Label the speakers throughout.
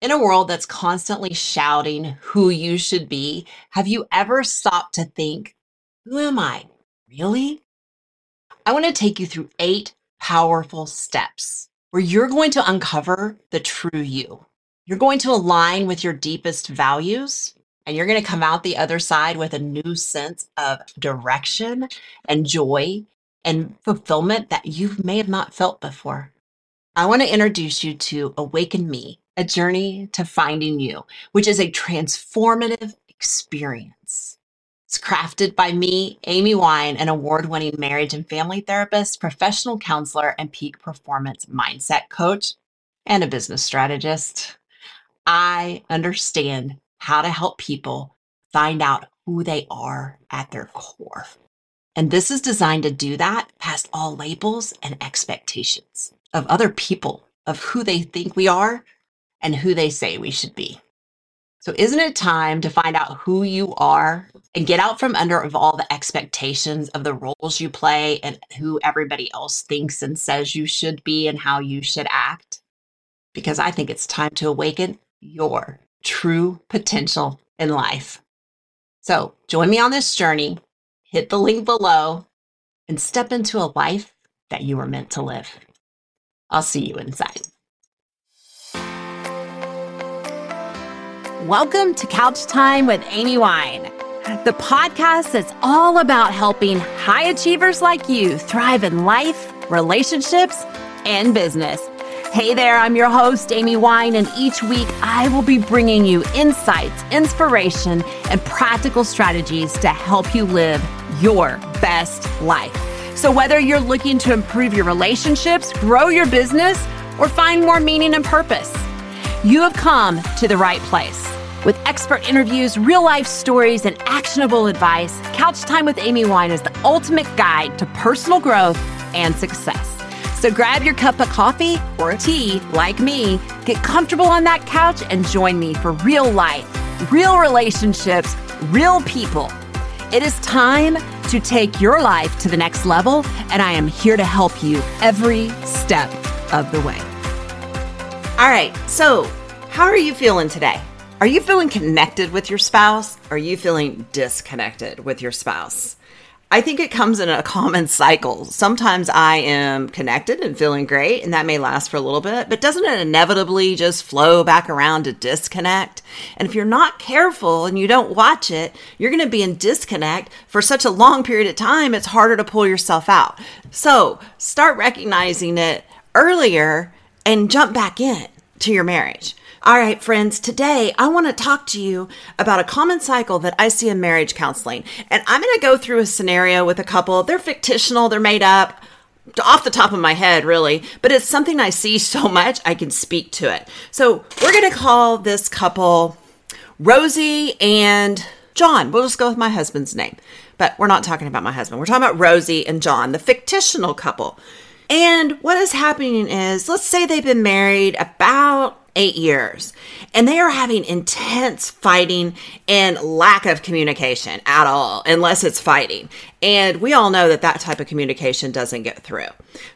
Speaker 1: In a world that's constantly shouting who you should be, have you ever stopped to think, who am I? Really? I want to take you through eight powerful steps where you're going to uncover the true you. You're going to align with your deepest values, and you're going to come out the other side with a new sense of direction and joy and fulfillment that you may have not felt before. I want to introduce you to Awaken Me, a journey to finding you, which is a transformative experience. It's crafted by me, Amy Wine, an award winning marriage and family therapist, professional counselor, and peak performance mindset coach, and a business strategist. I understand how to help people find out who they are at their core. And this is designed to do that past all labels and expectations of other people, of who they think we are and who they say we should be. So, isn't it time to find out who you are and get out from under of all the expectations of the roles you play and who everybody else thinks and says you should be and how you should act? Because I think it's time to awaken your true potential in life. So, join me on this journey, hit the link below, and step into a life that you were meant to live. I'll see you inside. Welcome to Couch Time with Amy Wine, the podcast that's all about helping high achievers like you thrive in life, relationships, and business. Hey there, I'm your host, Amy Wine, and each week I will be bringing you insights, inspiration, and practical strategies to help you live your best life. So, whether you're looking to improve your relationships, grow your business, or find more meaning and purpose, you have come to the right place. With expert interviews, real life stories, and actionable advice, Couch Time with Amy Wine is the ultimate guide to personal growth and success. So grab your cup of coffee or tea, like me, get comfortable on that couch, and join me for real life, real relationships, real people. It is time to take your life to the next level, and I am here to help you every step of the way. All right, so how are you feeling today? Are you feeling connected with your spouse? Are you feeling disconnected with your spouse? I think it comes in a common cycle. Sometimes I am connected and feeling great, and that may last for a little bit, but doesn't it inevitably just flow back around to disconnect? And if you're not careful and you don't watch it, you're going to be in disconnect for such a long period of time, it's harder to pull yourself out. So start recognizing it earlier and jump back in to your marriage. All right, friends, today I want to talk to you about a common cycle that I see in marriage counseling. And I'm going to go through a scenario with a couple. They're fictional, they're made up off the top of my head, really, but it's something I see so much I can speak to it. So we're going to call this couple Rosie and John. We'll just go with my husband's name, but we're not talking about my husband. We're talking about Rosie and John, the fictional couple. And what is happening is, let's say they've been married about eight years. And they are having intense fighting and lack of communication at all, unless it's fighting. And we all know that that type of communication doesn't get through.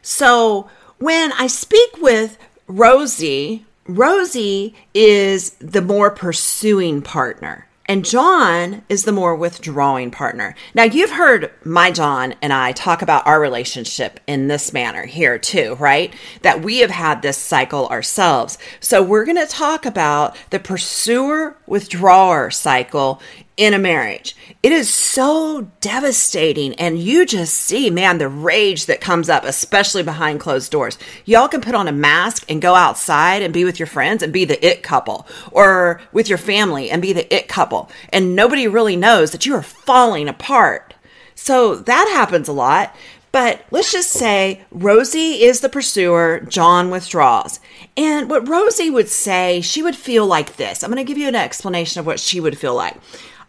Speaker 1: So when I speak with Rosie, Rosie is the more pursuing partner. And John is the more withdrawing partner. Now, you've heard my John and I talk about our relationship in this manner here, too, right? That we have had this cycle ourselves. So, we're going to talk about the pursuer withdrawer cycle in a marriage. It is so devastating. And you just see, man, the rage that comes up, especially behind closed doors. Y'all can put on a mask and go outside and be with your friends and be the it couple, or with your family and be the it couple. And nobody really knows that you are falling apart. So that happens a lot. But let's just say Rosie is the pursuer, John withdraws. And what Rosie would say, she would feel like this. I'm going to give you an explanation of what she would feel like.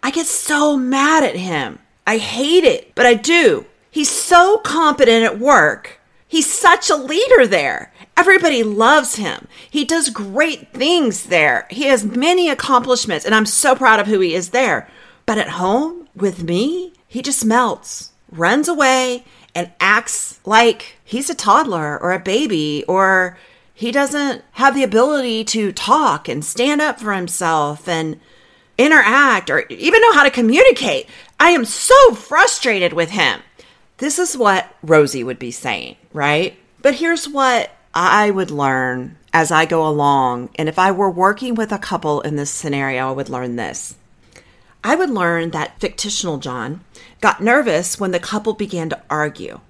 Speaker 1: I get so mad at him. I hate it, but I do. He's so competent at work. He's such a leader there. Everybody loves him. He does great things there. He has many accomplishments, and I'm so proud of who he is there. But at home with me, he just melts, runs away, and acts like he's a toddler or a baby or
Speaker 2: He doesn't have the ability to talk and stand up for himself and interact or even know how to communicate. I am so frustrated with him. This is what Rosie would be saying, right? But here's what I would learn as I go along. And if I were working with a couple in this scenario, I would learn this. I would learn that fictional John got nervous when the couple began to argue.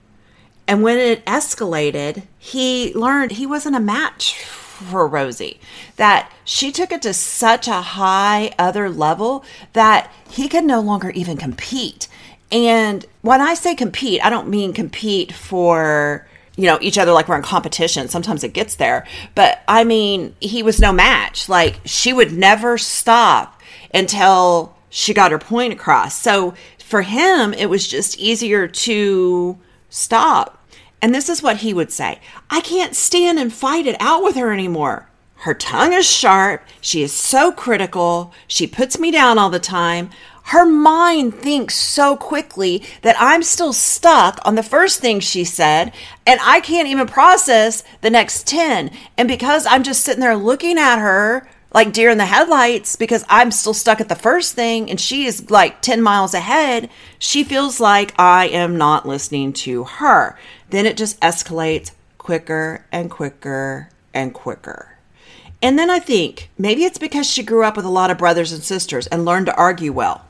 Speaker 2: And when it escalated, he learned he wasn't a match for Rosie, that she took it to such a high other level that he could no longer even compete. And when I say compete, I don't mean compete for you know each other like we're in competition. Sometimes it gets there. But i mean he was no match. Like she would never stop until she got her point across. So for him it was just easier to stop and this is what he would say I can't stand and fight it out with her anymore. Her tongue is sharp. She is so critical. She puts me down all the time. Her mind thinks so quickly that I'm still stuck on the first thing she said, and I can't even process the next 10. And because I'm just sitting there looking at her like deer in the headlights because I'm still stuck at the first thing and she is like 10 miles ahead, she feels like I am not listening to her. Then it just escalates quicker and quicker and quicker. And then I think maybe it's because she grew up with a lot of brothers and sisters and learned to argue well.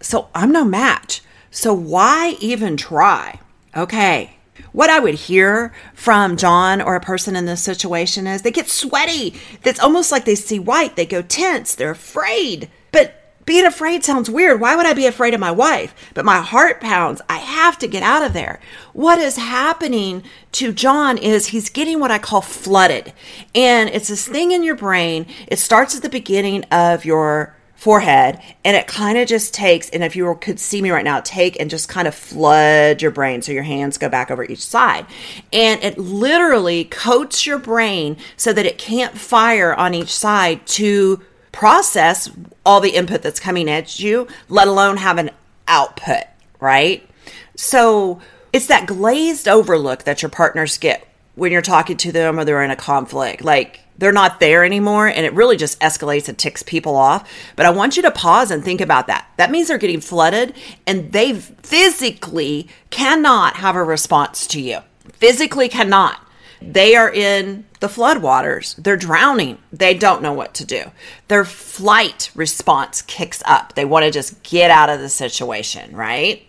Speaker 2: So I'm no match. So why even try? Okay, what I would hear from John or a person in this situation is they get sweaty. It's almost like they see white. They go tense. They're afraid. But being afraid sounds weird. Why would I be afraid of my wife? But my heart pounds. I have to get out of there. What is happening to John is he's getting what I call flooded. And it's this thing in your brain. It starts at the beginning of your forehead and it kind of just takes and if you could see me right now take and just kind of flood your brain so your hands go back over each side and it literally coats your brain so that it can't fire on each side to process all the input that's coming at you let alone have an output right? So it's that glazed overlook that your partners get when you're talking to them or they're in a conflict. Like they're not there anymore and it really just escalates and ticks people off. But i want you to pause and think about that. That means they're getting flooded and they physically cannot have a response to you. Physically cannot they are in the floodwaters. They're drowning. They don't know what to do. Their flight response kicks up. They want to just get out of the situation right?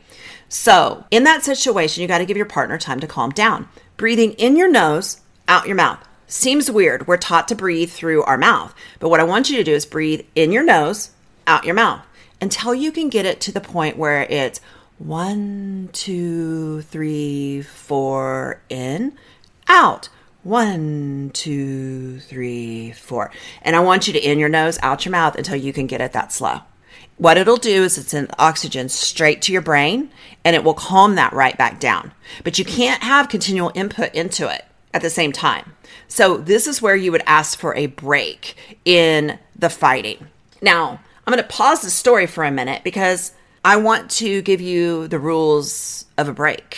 Speaker 2: So in that situation you got to give your partner time to calm down. Breathing in your nose out your mouth. Seems weird. We're taught to breathe through our mouth. But what I want you to do is breathe in your nose, out your mouth, until you can get it to the point where it's one, two, three, four, in, out. One, two, three, four. And I want you to in your nose, out your mouth until you can get it that slow. What it'll do is it's send oxygen straight to your brain and it will calm that right back down. But you can't have continual input into it at the same time. So this is where you would ask for a break in the fighting. Now, I'm going to pause the story for a minute because I want to give you the rules of a break.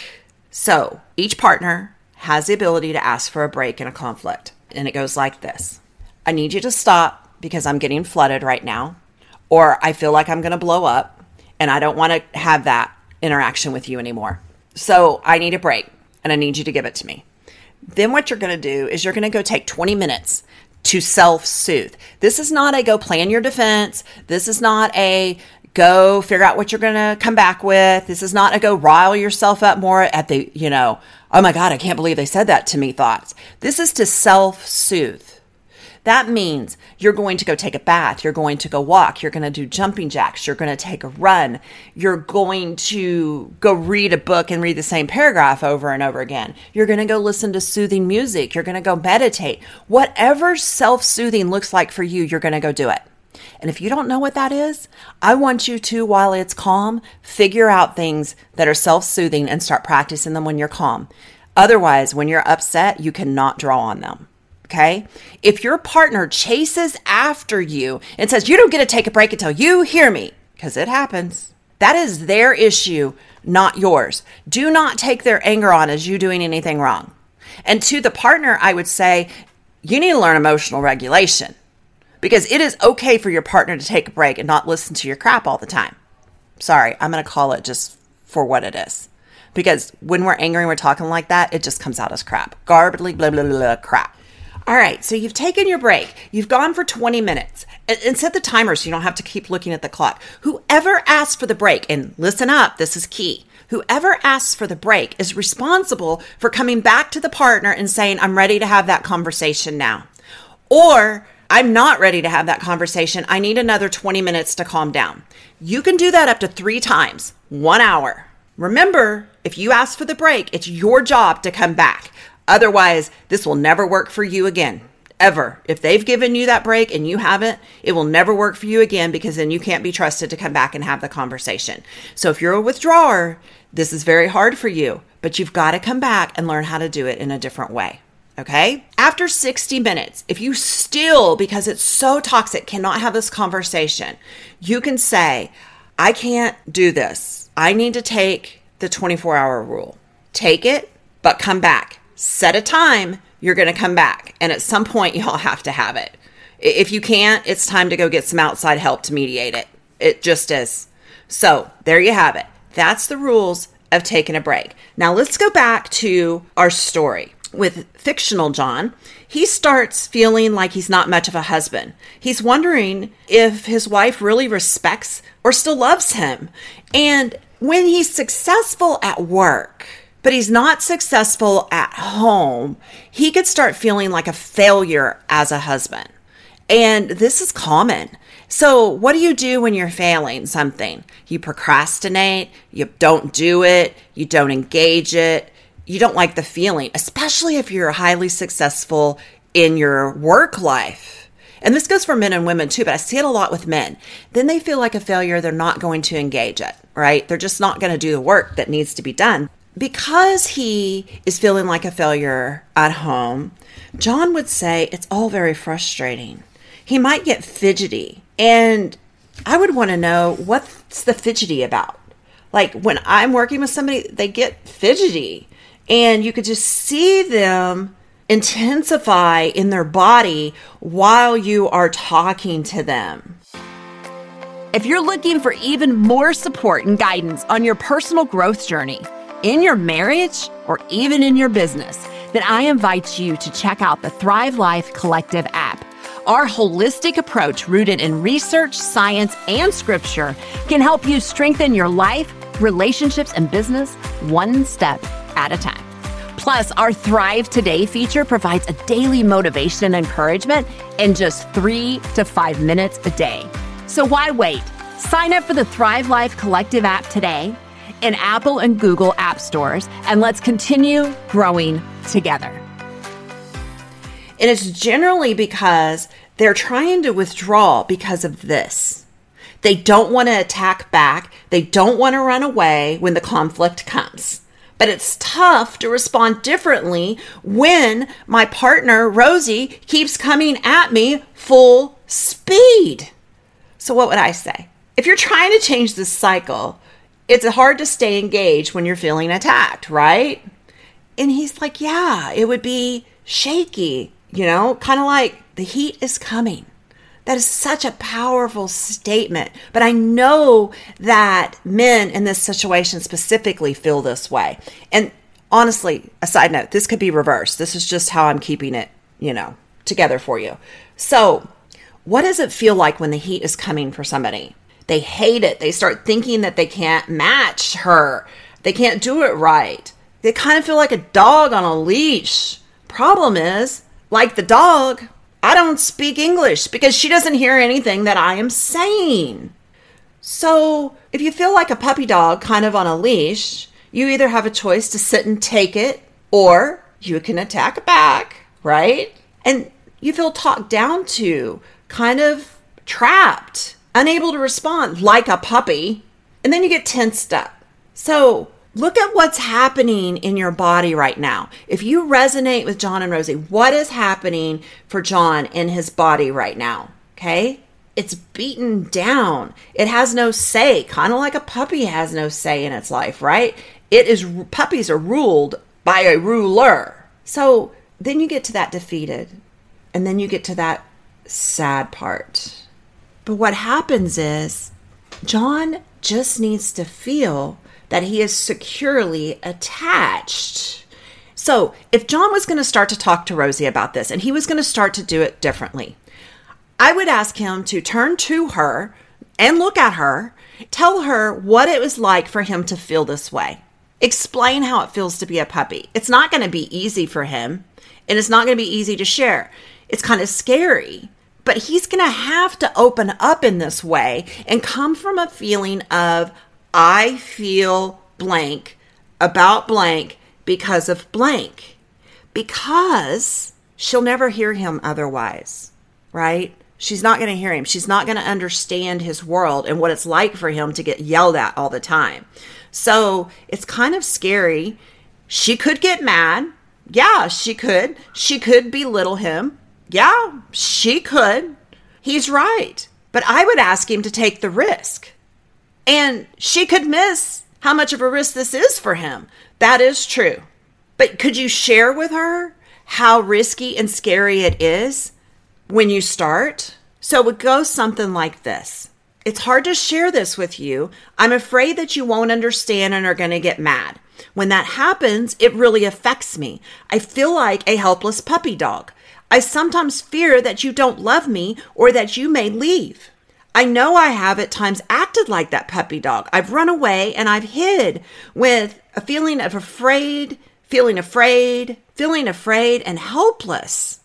Speaker 2: So each partner has the ability to ask for a break in a conflict. And it goes like this I need you to stop because I'm getting flooded right now, or I feel like I'm going to blow up and I don't want to have that interaction with you anymore. So I need a break and I need you to give it to me. Then what you're going to do is you're going to go take 20 minutes to self soothe. This is not a go plan your defense. This is not a go figure out what you're going to come back with. This is not a go rile yourself up more at the, you know, oh my God, I can't believe they said that to me thoughts. This is to self soothe. That means you're going to go take a bath, you're going to go walk, you're going to do jumping jacks, you're going to take a run, you're going to go read a book and read the same paragraph over and over again. You're going to go listen to soothing music, you're going to go meditate. Whatever self soothing looks like for you, you're going to go do it. And if you don't know what that is, I want you to, while it's calm, figure out things that are self soothing and start practicing them when you're calm. Otherwise, when you're upset, you cannot draw on them. Okay. If your partner chases after you and says, you don't get to take a break until you hear me, because it happens, that is their issue, not yours. Do not take their anger on as you doing anything wrong. And to the partner, I would say, you need to learn emotional regulation because it is okay for your partner to take a break and not listen to your crap all the time. Sorry, I'm going to call it just for what it is. Because when we're angry and we're talking like that, it just comes out as crap. Garbly, blah, blah, blah, blah, crap. All right, so you've taken your break. You've gone for 20 minutes and, and set the timer so you don't have to keep looking at the clock. Whoever asks for the break, and listen up, this is key. Whoever asks for the break is responsible for coming back to the partner and saying, I'm ready to have that conversation now. Or I'm not ready to have that conversation. I need another 20 minutes to calm down. You can do that up to three times, one hour. Remember, if you ask for the break, it's your job to come back. Otherwise, this will never work for you again. Ever. If they've given you that break and you haven't, it will never work for you again because then you can't be trusted to come back and have the conversation. So if you're a withdrawer, this is very hard for you, but you've got to come back and learn how to do it in a different way. Okay. After 60 minutes, if you still, because it's so toxic, cannot have this conversation, you can say, I can't do this. I need to take the 24 hour rule. Take it, but come back. Set a time. You're going to come back. And at some point, y'all have to have it. If you can't, it's time to go get some outside help to mediate it. It just is. So there you have it. That's the rules of taking a break. Now let's go back to our story with fictional John, he starts feeling like he's not much of a husband. He's wondering if his wife really respects or still loves him. And when he's successful at work, but he's not successful at home, he could start feeling like a failure as a husband. And this is common. So, what do you do when you're failing something? You procrastinate, you don't do it, you don't engage it, you don't like the feeling, especially if you're highly successful in your work life. And this goes for men and women too, but I see it a lot with men. Then they feel like a failure. They're not going to engage it, right? They're just not going to do the work that needs to be done. Because he is feeling like a failure at home, John would say it's all very frustrating. He might get fidgety. And I would want to know what's the fidgety about? Like when I'm working with somebody, they get fidgety and you could just see them intensify in their body while you are talking to them.
Speaker 1: If you're looking for even more support and guidance on your personal growth journey, in your marriage, or even in your business, then I invite you to check out the Thrive Life Collective app. Our holistic approach, rooted in research, science, and scripture, can help you strengthen your life, relationships, and business one step at a time. Plus, our Thrive Today feature provides a daily motivation and encouragement in just three to five minutes a day. So why wait? Sign up for the Thrive Life Collective app today in Apple and Google app stores, and let's continue growing together.
Speaker 2: And it's generally because they're trying to withdraw because of this. They don't want to attack back. They don't want to run away when the conflict comes but it's tough to respond differently when my partner, Rosie, keeps coming at me full speed. So, what would I say? If you're trying to change this cycle, it's hard to stay engaged when you're feeling attacked, right? And he's like, Yeah, it would be shaky, you know, kind of like the heat is coming. That is such a powerful statement. But I know that men in this situation specifically feel this way. And honestly, a side note, this could be reversed. This is just how I'm keeping it, you know, together for you. So, what does it feel like when the heat is coming for somebody? They hate it. They start thinking that they can't match her. They can't do it right. They kind of feel like a dog on a leash. Problem is, like the dog, I don't speak English because she doesn't hear anything that I am saying. So, if you feel like a puppy dog kind of on a leash, you either have a choice to sit and take it or you can attack back, right? And you feel talked down to, kind of trapped, unable to respond like a puppy, and then you get tensed up. So, look at what's happening in your body right now. If you resonate with John and Rosie, what is happening for John in his body right now? Okay. It's beaten down. It has no say, kind of like a puppy has no say in its life, right? It is, puppies are ruled by a ruler. So then you get to that defeated. And then you get to that sad part. But what happens is John just needs to feel that he is securely attached. So, if John was going to start to talk to Rosie about this and he was going to start to do it differently, I would ask him to turn to her and look at her, tell her what it was like for him to feel this way. Explain how it feels to be a puppy. It's not going to be easy for him, and it's not going to be easy to share. It's kind of scary, but he's going to have to open up in this way and come from a feeling of, I feel blank about blank because of blank. Because she'll never hear him otherwise, right? She's not going to hear him. She's not going to understand his world and what it's like for him to get yelled at all the time. So it's kind of scary. She could get mad. Yeah, she could. She could belittle him. Yeah, she could. He's right. But I would ask him to take the risk. And she could miss how much of a risk this is for him. That is true. But could you share with her how risky and scary it is when you start? So it goes something like this it's hard to share this with you. I'm afraid that you won't understand and are going to get mad. When that happens, it really affects me. I feel like a helpless puppy dog. I sometimes fear that you don't love me or that you may leave. I know I have at times acted like that puppy dog. I've run away and I've hid with a feeling of afraid, feeling afraid, feeling afraid and helpless.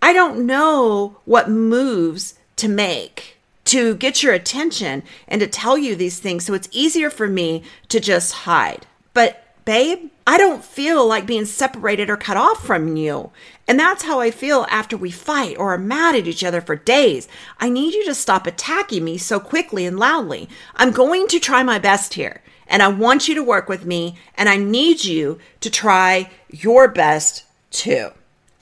Speaker 2: I don't know what moves to make to get your attention and to tell you these things. So it's easier for me to just hide. But, babe, I don't feel like being separated or cut off from you. And that's how I feel after we fight or are mad at each other for days. I need you to stop attacking me so quickly and loudly. I'm going to try my best here. And I want you to work with me. And I need you to try your best too.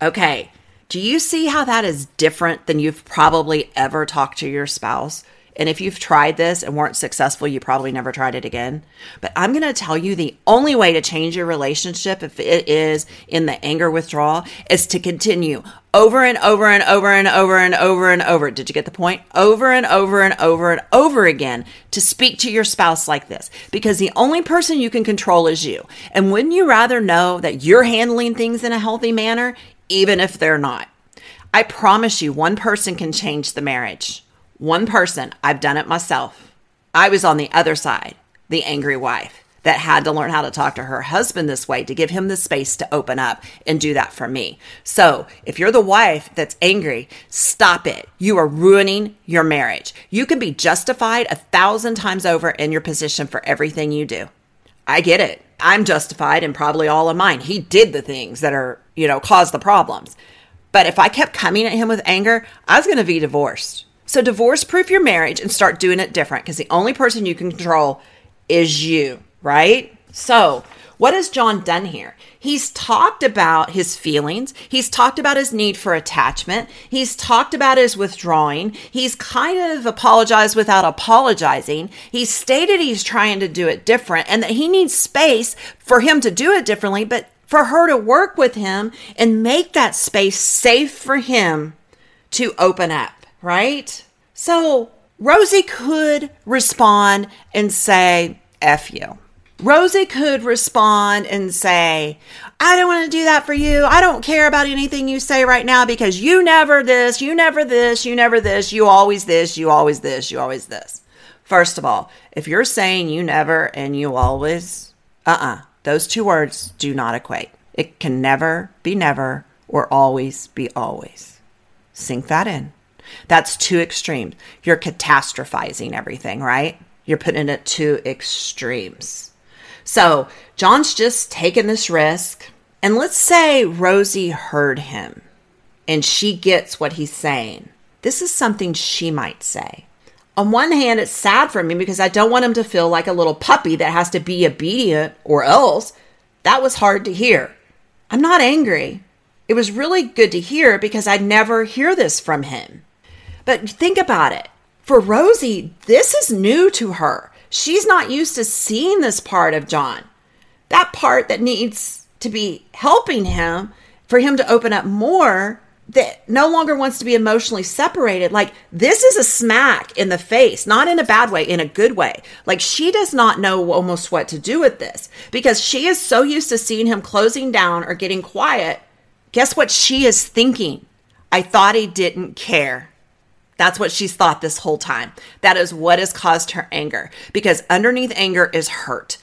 Speaker 2: Okay. Do you see how that is different than you've probably ever talked to your spouse? And if you've tried this and weren't successful, you probably never tried it again. But I'm going to tell you the only way to change your relationship, if it is in the anger withdrawal, is to continue over and over and over and over and over and over. Did you get the point? Over and over and over and over again to speak to your spouse like this because the only person you can control is you. And wouldn't you rather know that you're handling things in a healthy manner, even if they're not. I promise you, one person can change the marriage. One person. I've done it myself. I was on the other side, the angry wife that had to learn how to talk to her husband this way to give him the space to open up and do that for me. So, if you're the wife that's angry, stop it. You are ruining your marriage. You can be justified a thousand times over in your position for everything you do. I get it. I'm justified in probably all of mine. He did the things that are, you know, caused the problems. But if I kept coming at him with anger, I was going to be divorced. So divorce proof your marriage and start doing it different because the only person you can control is you, right? So what has John done here? He's talked about his feelings. He's talked about his need for attachment. He's talked about his withdrawing. He's kind of apologized without apologizing. He's stated he's trying to do it different and that he needs space for him to do it differently, but for her to work with him and make that space safe for him to open up, right? So Rosie could respond and say, F you. Rosie could respond and say, I don't want to do that for you. I don't care about anything you say right now because you never this, you never this, you never this, you always this, you always this, you always this. First of all, if you're saying you never and you always, uh uh-uh, uh, those two words do not equate. It can never be never or always be always. Sink that in. That's too extreme. You're catastrophizing everything, right? You're putting it to extremes. So John's just taking this risk. And let's say Rosie heard him and she gets what he's saying. This is something she might say. On one hand, it's sad for me because I don't want him to feel like a little puppy that has to be obedient or else. That was hard to hear. I'm not angry. It was really good to hear because I'd never hear this from him. But think about it. For Rosie, this is new to her. She's not used to seeing this part of John. That part that needs to be helping him for him to open up more, that no longer wants to be emotionally separated. Like, this is a smack in the face, not in a bad way, in a good way. Like, she does not know almost what to do with this because she is so used to seeing him closing down or getting quiet. Guess what she is thinking? I thought he didn't care. That's what she's thought this whole time. That is what has caused her anger because underneath anger is hurt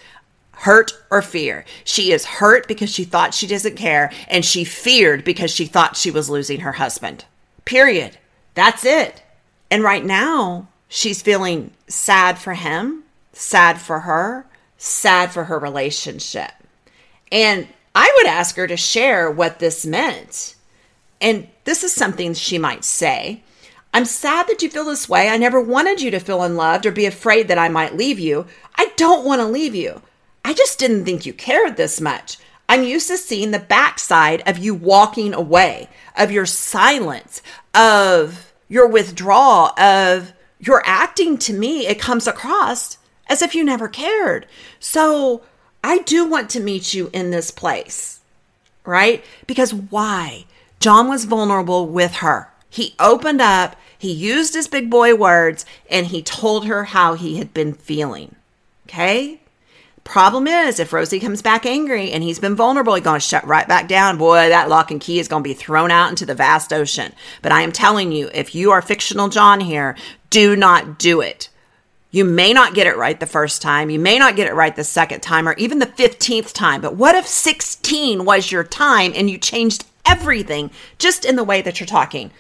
Speaker 2: hurt or fear. She is hurt because she thought she doesn't care, and she feared because she thought she was losing her husband. Period. That's it. And right now, she's feeling sad for him, sad for her, sad for her relationship. And I would ask her to share what this meant. And this is something she might say. I'm sad that you feel this way. I never wanted you to feel unloved or be afraid that I might leave you. I don't want to leave you. I just didn't think you cared this much. I'm used to seeing the backside of you walking away, of your silence, of your withdrawal, of your acting to me. It comes across as if you never cared. So I do want to meet you in this place, right? Because why? John was vulnerable with her. He opened up, he used his big boy words, and he told her how he had been feeling. Okay? Problem is, if Rosie comes back angry and he's been vulnerable, he's going to shut right back down. Boy, that lock and key is going to be thrown out into the vast ocean. But I am telling you, if you are fictional John here, do not do it. You may not get it right the first time. You may not get it right the second time or even the 15th time. But what if 16 was your time and you changed everything just in the way that you're talking?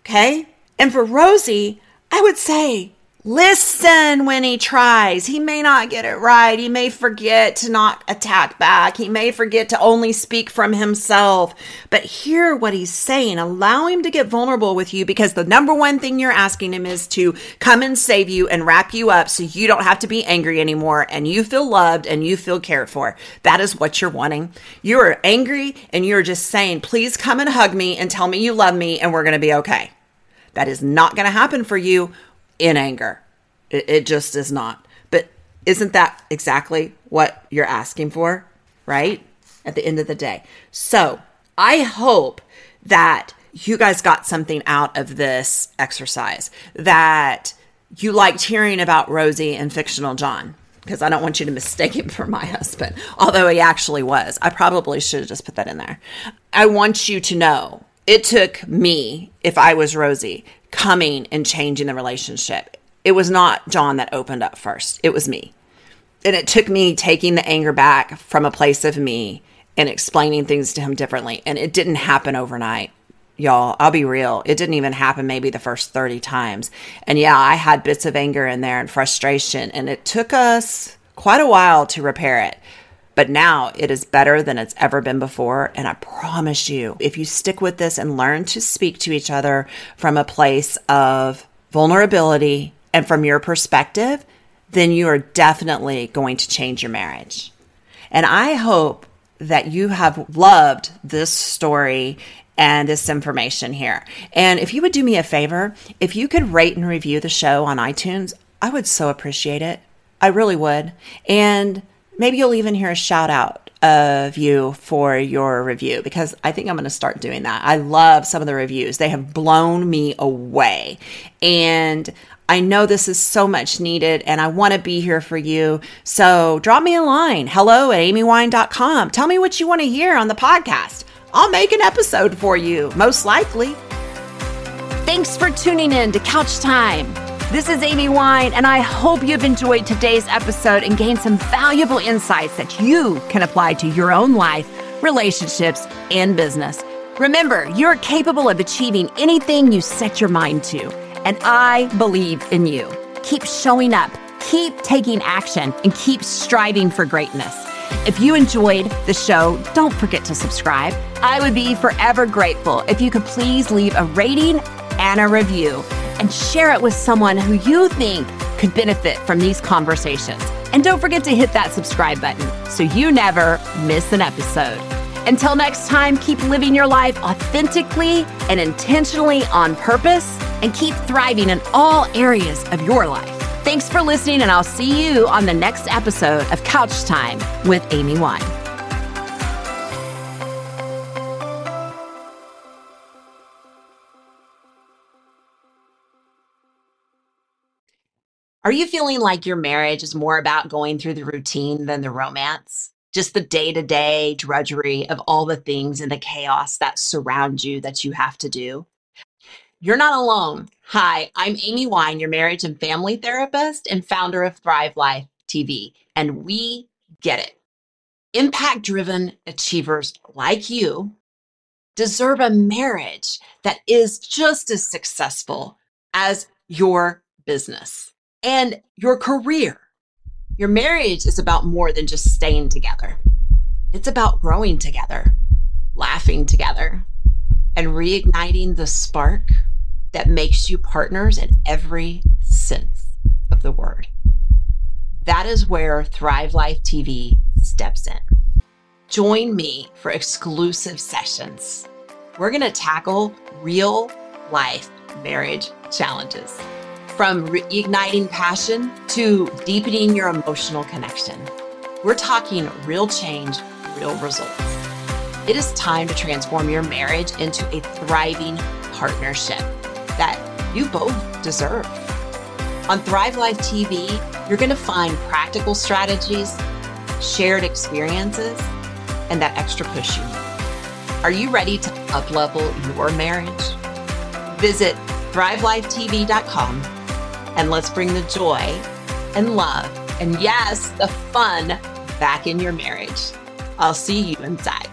Speaker 2: Okay? And for Rosie, I would say Listen when he tries. He may not get it right. He may forget to not attack back. He may forget to only speak from himself. But hear what he's saying. Allow him to get vulnerable with you because the number one thing you're asking him is to come and save you and wrap you up so you don't have to be angry anymore and you feel loved and you feel cared for. That is what you're wanting. You are angry and you're just saying, please come and hug me and tell me you love me and we're going to be okay. That is not going to happen for you in anger. It, it just is not. But isn't that exactly what you're asking for? Right? At the end of the day. So I hope that you guys got something out of this exercise, that you liked hearing about Rosie and fictional John because I don't want you to mistake him for my husband, although he actually was. I probably should have just put that in there. I want you to know it took me, if I was Rosie, coming and changing the relationship. It was not John that opened up first, it was me. And it took me taking the anger back from a place of me and explaining things to him differently. And it didn't happen overnight, y'all. I'll be real. It didn't even happen maybe the first 30 times. And yeah, I had bits of anger in there and frustration. And it took us quite a while to repair it. But now it is better than it's ever been before. And I promise you, if you stick with this and learn to speak to each other from a place of vulnerability and from your perspective, then you are definitely going to change your marriage. And I hope that you have loved this story and this information here. And if you would do me a favor, if you could rate and review the show on iTunes, I would so appreciate it. I really would. And maybe you'll even hear a shout out of you for your review because I think I'm going to start doing that. I love some of the reviews. They have blown me away. And I know this is so much needed and I want to be here for you. So drop me a line. Hello at amywine.com. Tell me what you want to hear on the podcast. I'll make an episode for you, most likely.
Speaker 1: Thanks for tuning in to Couch Time. This is Amy Wine, and I hope you've enjoyed today's episode and gained some valuable insights that you can apply to your own life, relationships, and business. Remember, you're capable of achieving anything you set your mind to, and I believe in you. Keep showing up, keep taking action, and keep striving for greatness. If you enjoyed the show, don't forget to subscribe. I would be forever grateful if you could please leave a rating and a review and share it with someone who you think could benefit from these conversations. And don't forget to hit that subscribe button so you never miss an episode. Until next time, keep living your life authentically and intentionally on purpose and keep thriving in all areas of your life. Thanks for listening, and I'll see you on the next episode of Couch Time with Amy Wine. Are you feeling like your marriage is more about going through the routine than the romance? Just the day to day drudgery of all the things and the chaos that surround you that you have to do? You're not alone. Hi, I'm Amy Wine, your marriage and family therapist and founder of Thrive Life TV, and we get it. Impact driven achievers like you deserve a marriage that is just as successful as your business and your career. Your marriage is about more than just staying together. It's about growing together, laughing together, and reigniting the spark that makes you partners in every sense of the word. That is where Thrive Life TV steps in. Join me for exclusive sessions. We're going to tackle real life marriage challenges from reigniting passion to deepening your emotional connection. We're talking real change, real results. It is time to transform your marriage into a thriving partnership that you both deserve. On Thrive Life TV, you're going to find practical strategies, shared experiences, and that extra push you need. Are you ready to uplevel your marriage? Visit thrivelifetv.com and let's bring the joy and love and yes, the fun back in your marriage. I'll see you inside.